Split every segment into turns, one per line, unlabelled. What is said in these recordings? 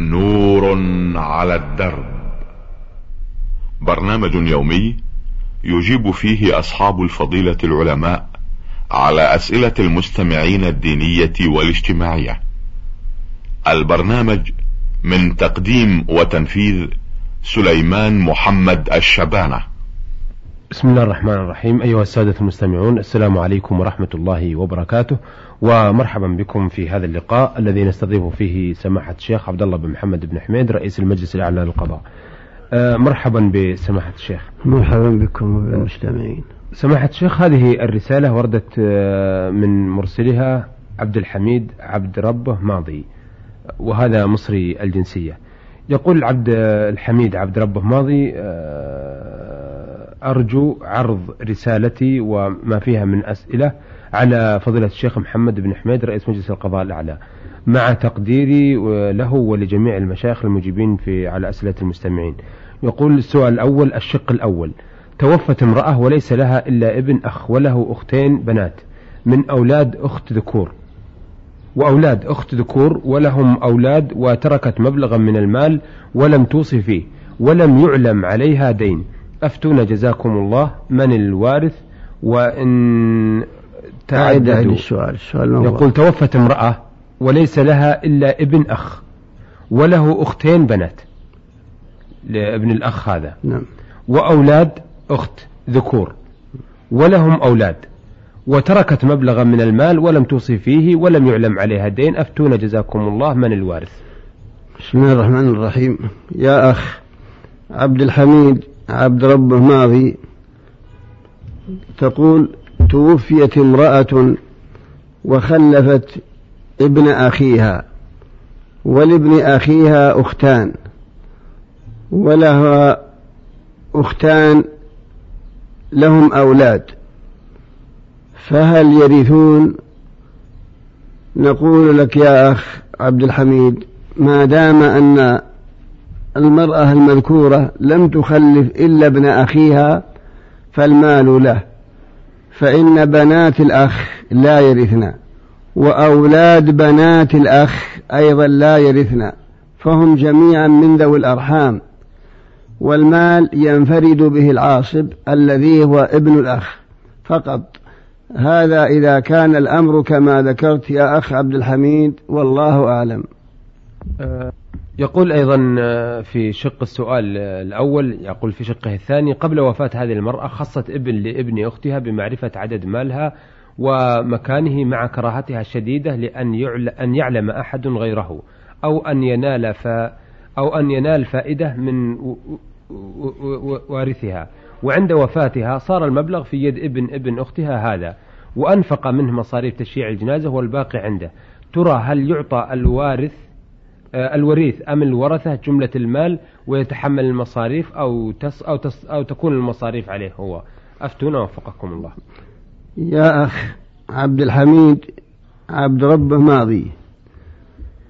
نور على الدرب. برنامج يومي يجيب فيه أصحاب الفضيلة العلماء على أسئلة المستمعين الدينية والاجتماعية. البرنامج من تقديم وتنفيذ سليمان محمد الشبانة.
بسم الله الرحمن الرحيم. أيها السادة المستمعون السلام عليكم ورحمة الله وبركاته. ومرحبا بكم في هذا اللقاء الذي نستضيف فيه سماحة الشيخ عبد الله بن محمد بن حميد رئيس المجلس الأعلى للقضاء. آه، مرحبا بسماحة الشيخ.
مرحبا بكم وبالمستمعين
سماحة الشيخ هذه الرسالة وردت آه، من مرسلها عبد الحميد عبد ربه ماضي وهذا مصري الجنسية. يقول عبد الحميد عبد ربه ماضي آه، أرجو عرض رسالتي وما فيها من أسئلة على فضيلة الشيخ محمد بن حميد رئيس مجلس القضاء الأعلى. مع تقديري له ولجميع المشايخ المجيبين في على أسئلة المستمعين. يقول السؤال الأول الشق الأول. توفت امرأة وليس لها إلا ابن أخ وله أختين بنات. من أولاد أخت ذكور. وأولاد أخت ذكور ولهم أولاد وتركت مبلغا من المال ولم توصي فيه ولم يعلم عليها دين. أفتونا جزاكم الله. من الوارث؟ وإن
تعددوا. السؤال السؤال
يقول توفت امرأة وليس لها إلا ابن أخ وله أختين بنات لابن الأخ هذا.
نعم.
وأولاد أخت ذكور ولهم أولاد. وتركت مبلغا من المال ولم توصي فيه ولم يعلم عليها دين. أفتونا جزاكم الله. من الوارث؟
بسم الله الرحمن الرحيم. يا أخ عبد الحميد عبد ربه ماضي تقول توفيت امرأة وخلفت ابن أخيها ولابن أخيها أختان ولها أختان لهم أولاد. فهل يرثون؟ نقول لك يا أخ عبد الحميد ما دام أن المرأة المذكورة لم تخلف إلا ابن أخيها فالمال له. فإن بنات الأخ لا يرثن وأولاد بنات الأخ أيضا لا يرثن فهم جميعا من ذوي الأرحام. والمال ينفرد به العاصب الذي هو ابن الأخ فقط. هذا إذا كان الأمر كما ذكرت يا أخ عبد الحميد والله أعلم.
أه، يقول أيضا أه، في شق السؤال الأول يقول في شقه الثاني قبل وفاة هذه المرأة خصت ابن لابن أختها بمعرفة عدد مالها ومكانه مع كراهتها الشديدة لأن أن يعلم أحد غيره أو أن ينال ف أو أن ينال فائدة من وارثها. وعند وفاتها صار المبلغ في يد ابن ابن أختها هذا وأنفق منه مصاريف تشييع الجنازة والباقي عنده. ترى هل يعطى الوارث آه، الوريث أم الورثة جملة المال ويتحمل المصاريف أو تس أو, تس أو تكون المصاريف عليه هو. أفتونا وفقكم الله.
يا أخ عبد الحميد عبد ربه ماضي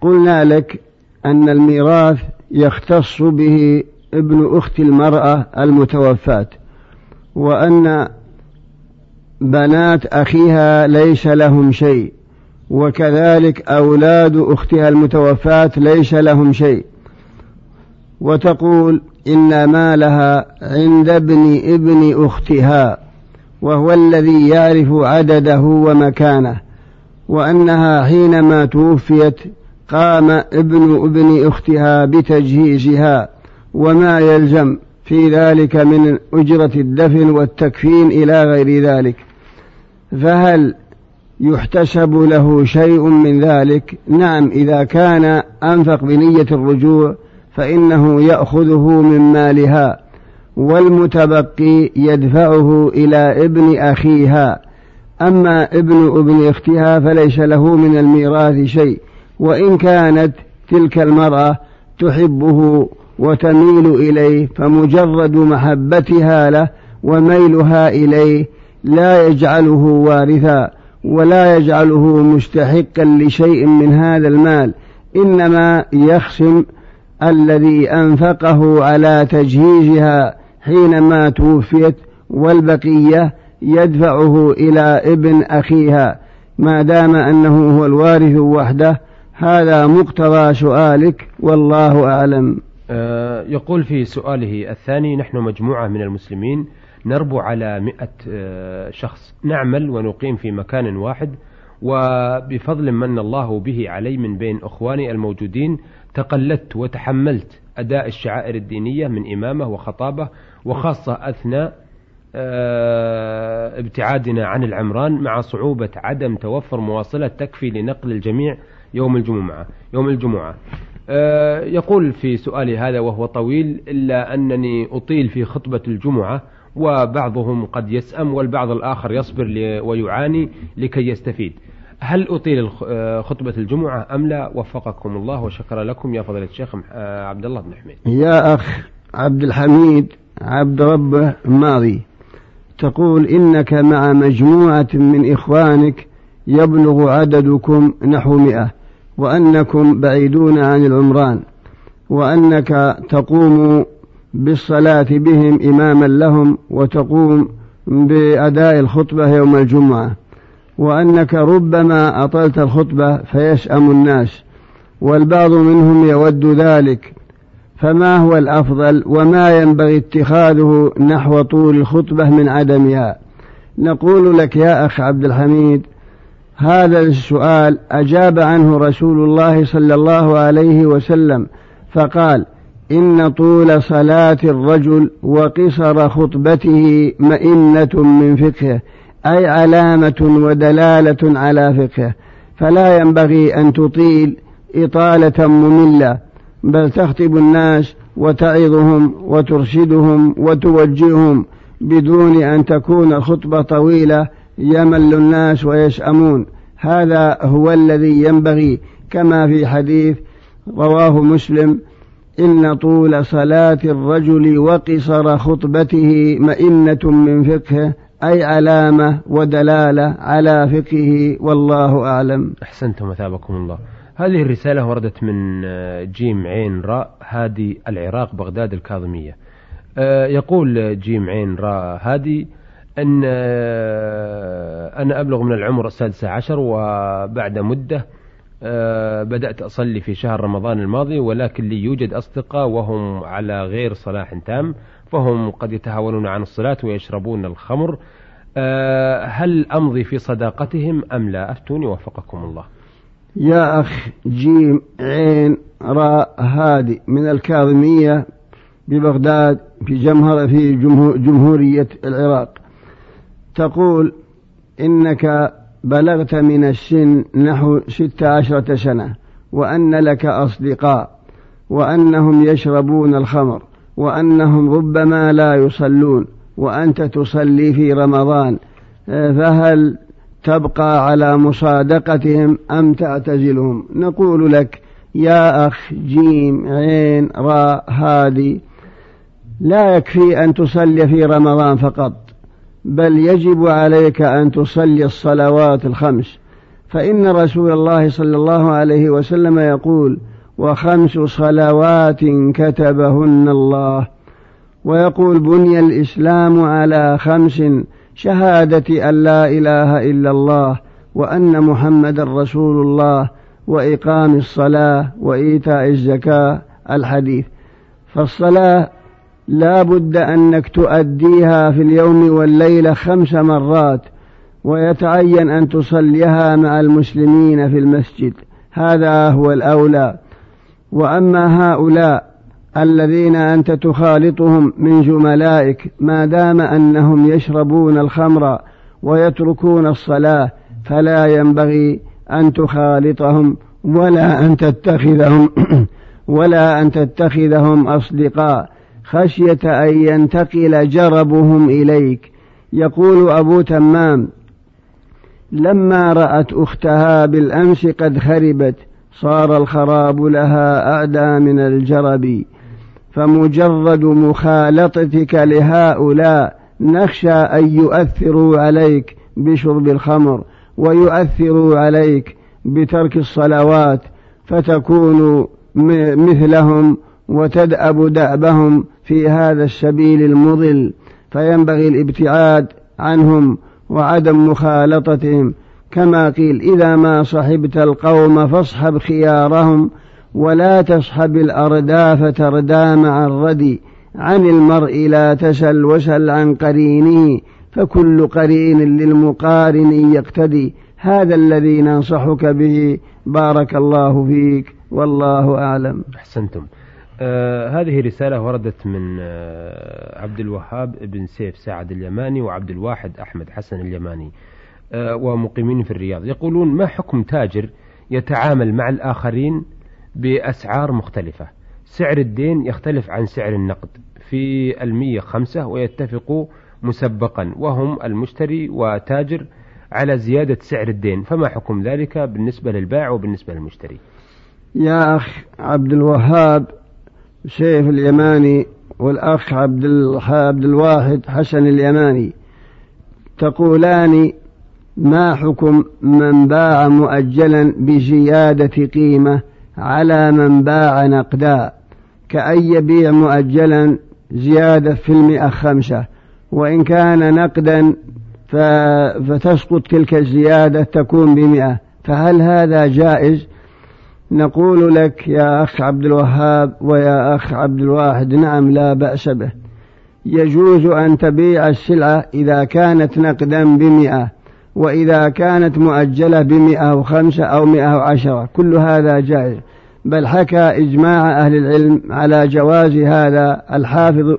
قلنا لك أن الميراث يختص به ابن أخت المرأة المتوفاة وأن بنات أخيها ليس لهم شيء. وكذلك أولاد أختها المتوفاة ليس لهم شيء. وتقول إن مالها عند ابن ابن أختها وهو الذي يعرف عدده ومكانه وأنها حينما توفيت قام ابن ابن أختها بتجهيزها وما يلزم في ذلك من أجرة الدفن والتكفين إلى غير ذلك. فهل يحتسب له شيء من ذلك. نعم إذا كان أنفق بنية الرجوع فإنه يأخذه من مالها والمتبقي يدفعه إلى ابن أخيها. أما ابن ابن أختها فليس له من الميراث شيء وإن كانت تلك المرأة تحبه وتميل إليه فمجرد محبتها له وميلها إليه لا يجعله وارثا. ولا يجعله مستحقا لشيء من هذا المال إنما يخصم الذي أنفقه على تجهيزها حينما توفيت والبقية يدفعه إلى ابن أخيها. ما دام أنه هو الوارث وحده هذا مقتضى سؤالك والله أعلم.
آه، يقول في سؤاله الثاني نحن مجموعة من المسلمين نربو على مئة آه، شخص. نعمل ونقيم في مكان واحد وبفضل من الله به علي من بين أخواني الموجودين تقلدت وتحملت أداء الشعائر الدينية من إمامة وخطابة وخاصة أثناء آه، ابتعادنا عن العمران مع صعوبة عدم توفر مواصلة تكفي لنقل الجميع يوم الجمعة يوم الجمعة. آه، يقول في سؤالي هذا وهو طويل إلا أنني أطيل في خطبة الجمعة وبعضهم قد يسأم والبعض الآخر يصبر ويعاني لكي يستفيد. هل أطيل آه، خطبة الجمعة أم لا؟ وفقكم الله وشكر لكم يا فضيلة الشيخ آه، عبد الله بن حميد.
يا أخ عبد الحميد عبد ربه ماضي. تقول إنك مع مجموعة من إخوانك يبلغ عددكم نحو مئة وأنكم بعيدون عن العمران وأنك تقوم بالصلاة بهم إماما لهم وتقوم بأداء الخطبة يوم الجمعة. وأنك ربما أطلت الخطبة فيشأم الناس والبعض منهم يود ذلك. فما هو الأفضل وما ينبغي اتخاذه نحو طول الخطبة من عدمها نقول لك يا أخ عبد الحميد هذا السؤال أجاب عنه رسول الله صلى الله عليه وسلم فقال إن طول صلاة الرجل وقصر خطبته مئنة من فقهه أي علامة ودلالة على فقهه فلا ينبغي أن تطيل إطالة مملة بل تخطب الناس وتعظهم وترشدهم وتوجههم بدون أن تكون الخطبة طويلة يمل الناس ويشأمون. هذا هو الذي ينبغي كما في حديث رواه مسلم إن طول صلاة الرجل وقصر خطبته مئنة من فقهه أي علامة ودلالة على فقهه والله أعلم.
أحسنتم مثابكم الله. هذه الرسالة وردت من جيم عين راء هادي العراق بغداد الكاظمية. آه، يقول جيم عين راء هادي أن آه، أنا أبلغ من العمر السادسة عشر وبعد مدة آه، بدأت أصلي في شهر رمضان الماضي ولكن لي يوجد أصدقاء وهم على غير صلاح تام فهم قد يتهاونون عن الصلاة ويشربون الخمر. آه، هل أمضي في صداقتهم أم لا؟ أفتوني وفقكم الله.
يا أخ جيم عين راء هادي من الكاظمية ببغداد في جمهر في جمهورية العراق. تقول إنك بلغت من السن نحو ست عشرة سنة وأن لك أصدقاء وأنهم يشربون الخمر وأنهم ربما لا يصلون وأنت تصلي في رمضان. فهل تبقى على مصادقتهم أم تعتزلهم؟ نقول لك يا أخ جيم عين راء هادي لا يكفي أن تصلي في رمضان فقط. بل يجب عليك أن تصلي الصلوات الخمس. فإن رسول الله صلى الله عليه وسلم يقول وخمس صلوات كتبهن الله ويقول بني الإسلام على خمس شهادة أن لا إله إلا الله وأن محمد رسول الله وإقام الصلاة وإيتاء الزكاة. الحديث. فالصلاة لا بد أنك تؤديها في اليوم والليلة خمس مرات ويتعين أن تصليها مع المسلمين في المسجد. هذا هو الأولى. وأما هؤلاء الذين أنت تخالطهم من زملائك ما دام أنهم يشربون الخمر ويتركون الصلاة فلا ينبغي أن تخالطهم ولا أن تتخذهم ولا أن تتخذهم أصدقاء. خشية أن ينتقل جربهم إليك. يقول أبو تمام لما رأت أختها بالأمس قد خربت صار الخراب لها أعدى من الجرب. فمجرد مخالطتك لهؤلاء نخشى أن يؤثروا عليك بشرب الخمر ويؤثروا عليك بترك الصلوات فتكون مثلهم وتدأب دأبهم في هذا السبيل المضل فينبغي الابتعاد عنهم وعدم مخالطتهم. كما قيل إذا ما صحبت القوم فاصحب خيارهم ولا تصحب الأرداف تردى مع الردي عن المرء لا تسل وسل عن قرينه فكل قرين للمقارن يقتدي. هذا الذي ننصحك به بارك الله فيك والله أعلم.
أحسنتم. آه هذه رسالة وردت من آه عبد الوهاب بن سيف سعد اليماني وعبد الواحد أحمد حسن اليماني آه ومقيمين في الرياض. يقولون ما حكم تاجر يتعامل مع الآخرين بأسعار مختلفة؟ سعر الدين يختلف عن سعر النقد في المية خمسة ويتفق مسبقا وهم المشتري وتاجر على زيادة سعر الدين. فما حكم ذلك بالنسبة للبائع وبالنسبة للمشتري؟
يا أخ عبد الوهاب سيف اليماني والأخ عبد عبد الواحد حسن اليماني تقولان ما حكم من باع مؤجلا بزيادة قيمة على من باع نقدا؟ كأن يبيع مؤجلا زيادة في المئة خمسة وإن كان نقدا فتسقط تلك الزيادة تكون بمئة فهل هذا جائز؟ نقول لك يا أخ عبد الوهاب ويا أخ عبد الواحد نعم لا بأس به. يجوز أن تبيع السلعة إذا كانت نقدا بمئة وإذا كانت مؤجلة بمئة وخمسة أو مئة وعشرة. كل هذا جائز. بل حكى إجماع أهل العلم على جواز هذا الحافظ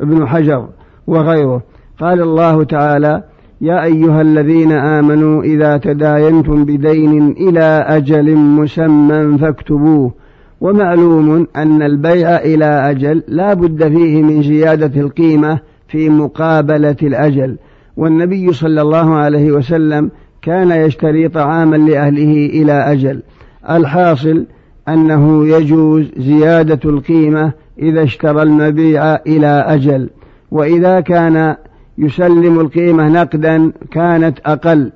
ابن حجر وغيره. قال الله تعالى يا أيها الذين آمنوا إذا تداينتم بدين إلى أجل مسمى فاكتبوه. ومعلوم أن البيع إلى أجل لا بد فيه من زيادة القيمة في مقابلة الأجل. والنبي صلى الله عليه وسلم كان يشتري طعاما لأهله إلى أجل. الحاصل أنه يجوز زيادة القيمة إذا اشترى المبيع إلى أجل. وإذا كان يسلم القيمة نقدا كانت أقل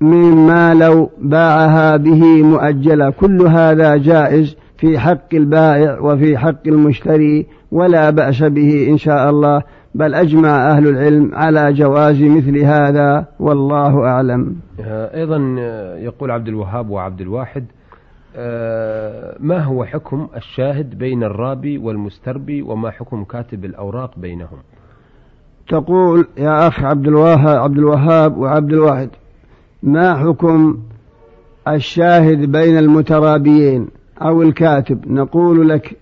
مما لو باعها به مؤجلة. كل هذا جائز في حق البائع وفي حق المشتري ولا بأس به إن شاء الله. بل أجمع أهل العلم على جواز مثل هذا والله أعلم.
أيضا يقول عبد الوهاب وعبد الواحد ما هو حكم الشاهد بين الرابي والمستربي وما حكم كاتب الأوراق بينهم؟
تقول يا أخ عبد الوهاب عبد الوهاب وعبد الواحد ما حكم الشاهد بين المترابيين أو الكاتب؟ نقول لك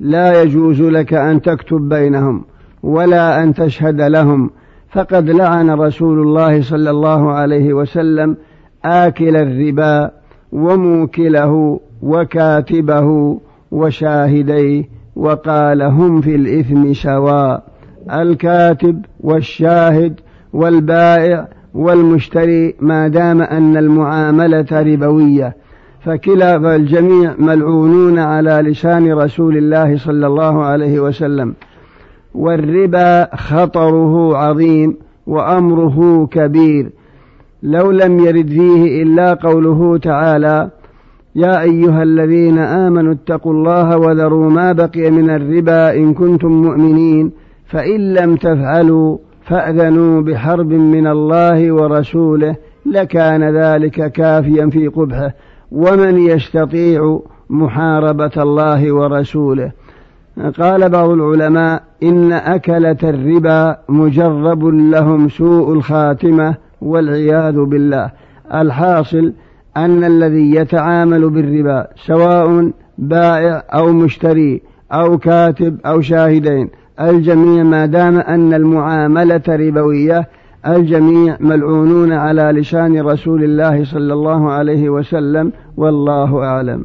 لا يجوز لك أن تكتب بينهم ولا أن تشهد لهم. فقد لعن رسول الله صلى الله عليه وسلم آكل الربا وموكله وكاتبه وشاهديه وقال هم في الإثم سواء. الكاتب والشاهد والبائع والمشتري ما دام أن المعاملة ربوية فكلا فالجميع ملعونون على لسان رسول الله صلى الله عليه وسلم. والربا خطره عظيم وأمره كبير. لو لم يرد فيه إلا قوله تعالى يا أيها الذين آمنوا اتقوا الله وذروا ما بقي من الربا إن كنتم مؤمنين. فإن لم تفعلوا فأذنوا بحرب من الله ورسوله لكان ذلك كافيا في قبحه. ومن يستطيع محاربة الله ورسوله؟ قال بعض العلماء إن أكلة الربا مجرب لهم سوء الخاتمة والعياذ بالله. الحاصل أن الذي يتعامل بالربا سواء بائع أو مشتري أو كاتب أو شاهدين الجميع ما دام أن المعاملة ربوية الجميع ملعونون على لسان رسول الله صلى الله عليه وسلم والله أعلم.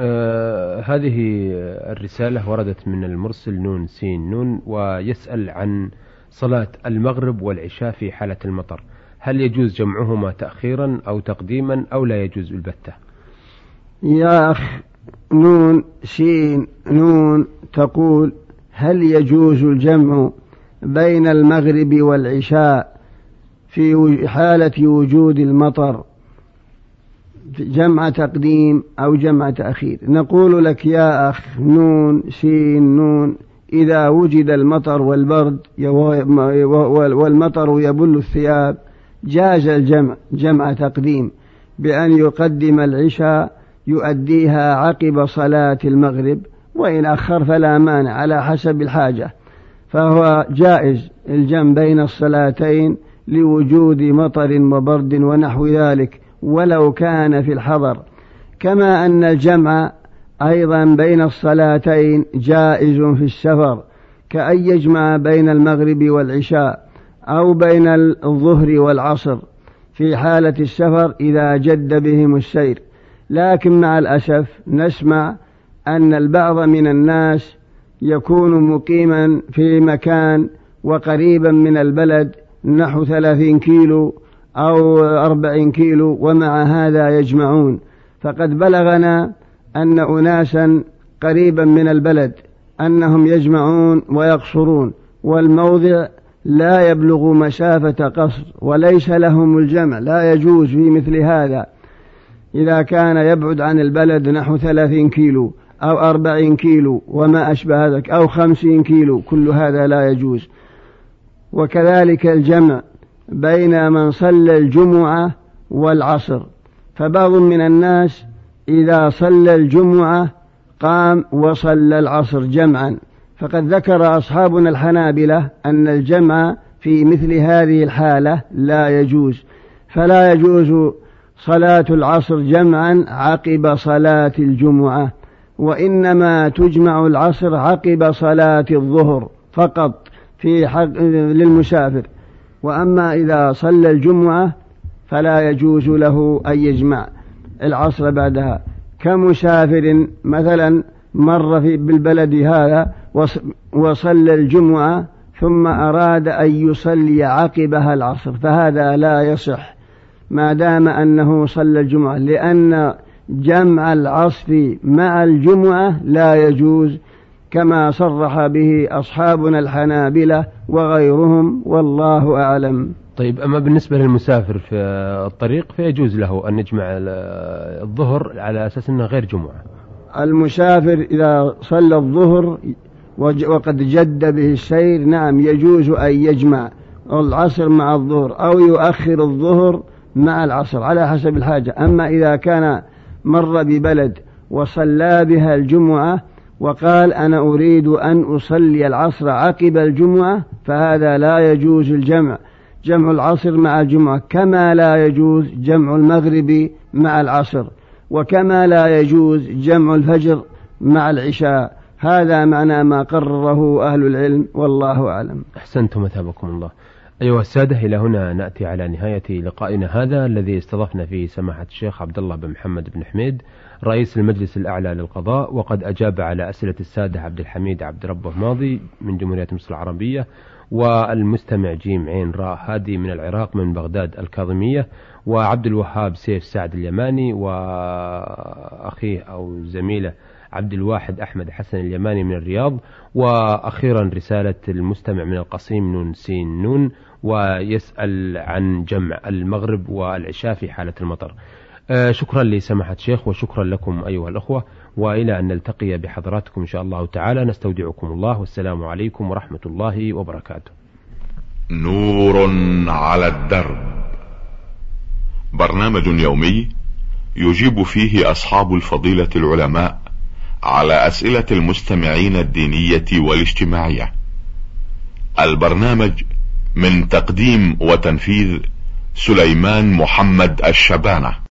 آه هذه الرسالة وردت من المرسل نون سين نون ويسأل عن صلاة المغرب والعشاء في حالة المطر. هل يجوز جمعهما تأخيرا أو تقديما أو لا يجوز البتة؟
يا أخ نون سين نون تقول هل يجوز الجمع بين المغرب والعشاء في حالة وجود المطر جمع تقديم أو جمع تأخير؟ نقول لك يا أخ نون سين نون إذا وجد المطر والبرد والمطر يبل الثياب جاز الجمع جمع تقديم بأن يقدم العشاء يؤديها عقب صلاة المغرب. وإن أخر فلا مانع على حسب الحاجة. فهو جائز الجمع بين الصلاتين لوجود مطر وبرد ونحو ذلك ولو كان في الحضر. كما أن الجمع أيضا بين الصلاتين جائز في السفر كأن يجمع بين المغرب والعشاء أو بين الظهر والعصر في حالة السفر إذا جد بهم السير. لكن مع الأسف نسمع أن البعض من الناس يكون مقيما في مكان وقريبا من البلد نحو ثلاثين كيلو أو أربعين كيلو ومع هذا يجمعون. فقد بلغنا أن أناسا قريبا من البلد أنهم يجمعون ويقصرون والموضع لا يبلغ مسافة قصر وليس لهم الجمع لا يجوز في مثل هذا. إذا كان يبعد عن البلد نحو ثلاثين كيلو أو أربعين كيلو وما أشبه ذلك أو خمسين كيلو كل هذا لا يجوز. وكذلك الجمع بين من صلى الجمعة والعصر. فبعض من الناس إذا صلى الجمعة قام وصلى العصر جمعا. فقد ذكر أصحابنا الحنابلة أن الجمع في مثل هذه الحالة لا يجوز. فلا يجوز صلاة العصر جمعا عقب صلاة الجمعة. وإنما تجمع العصر عقب صلاة الظهر فقط في حق للمسافر. وأما إذا صلى الجمعة فلا يجوز له أن يجمع العصر بعدها. كمسافر مثلا مر في بالبلد هذا وصلى الجمعة ثم أراد أن يصلي عقبها العصر فهذا لا يصح. ما دام أنه صلى الجمعة لأن جمع العصر مع الجمعة لا يجوز كما صرح به أصحابنا الحنابلة وغيرهم والله أعلم.
طيب أما بالنسبة للمسافر في الطريق فيجوز له أن يجمع الظهر على أساس أنه غير جمعة.
المسافر إذا صلى الظهر وقد جد به السير نعم يجوز أن يجمع العصر مع الظهر أو يؤخر الظهر مع العصر على حسب الحاجة. أما إذا كان مر ببلد وصلى بها الجمعة وقال أنا أريد أن أصلي العصر عقب الجمعة فهذا لا يجوز الجمع. جمع العصر مع الجمعة كما لا يجوز جمع المغرب مع العصر وكما لا يجوز جمع الفجر مع العشاء. هذا معنى ما قرره أهل العلم والله أعلم.
أحسنتم أثابكم الله. أيها السادة إلى هنا نأتي على نهاية لقائنا هذا الذي استضفنا فيه سماحة الشيخ عبد الله بن محمد بن حميد رئيس المجلس الأعلى للقضاء وقد أجاب على أسئلة السادة عبد الحميد عبد ربه ماضي من جمهورية مصر العربية والمستمع جيم عين راء هادي من العراق من بغداد الكاظمية وعبد الوهاب سيف سعد اليماني وأخيه أو زميله عبد الواحد أحمد حسن اليماني من الرياض وأخيرا رسالة المستمع من القصيم نون سين نون ويسأل عن جمع المغرب والعشاء في حالة المطر. آه، شكرا لسماحة الشيخ وشكرا لكم أيها الأخوة وإلى أن نلتقي بحضراتكم إن شاء الله تعالى. نستودعكم الله والسلام عليكم ورحمة الله وبركاته.
نور على الدرب. برنامج يومي يجيب فيه أصحاب الفضيلة العلماء على أسئلة المستمعين الدينية والاجتماعية. البرنامج من تقديم وتنفيذ سليمان محمد الشبانة.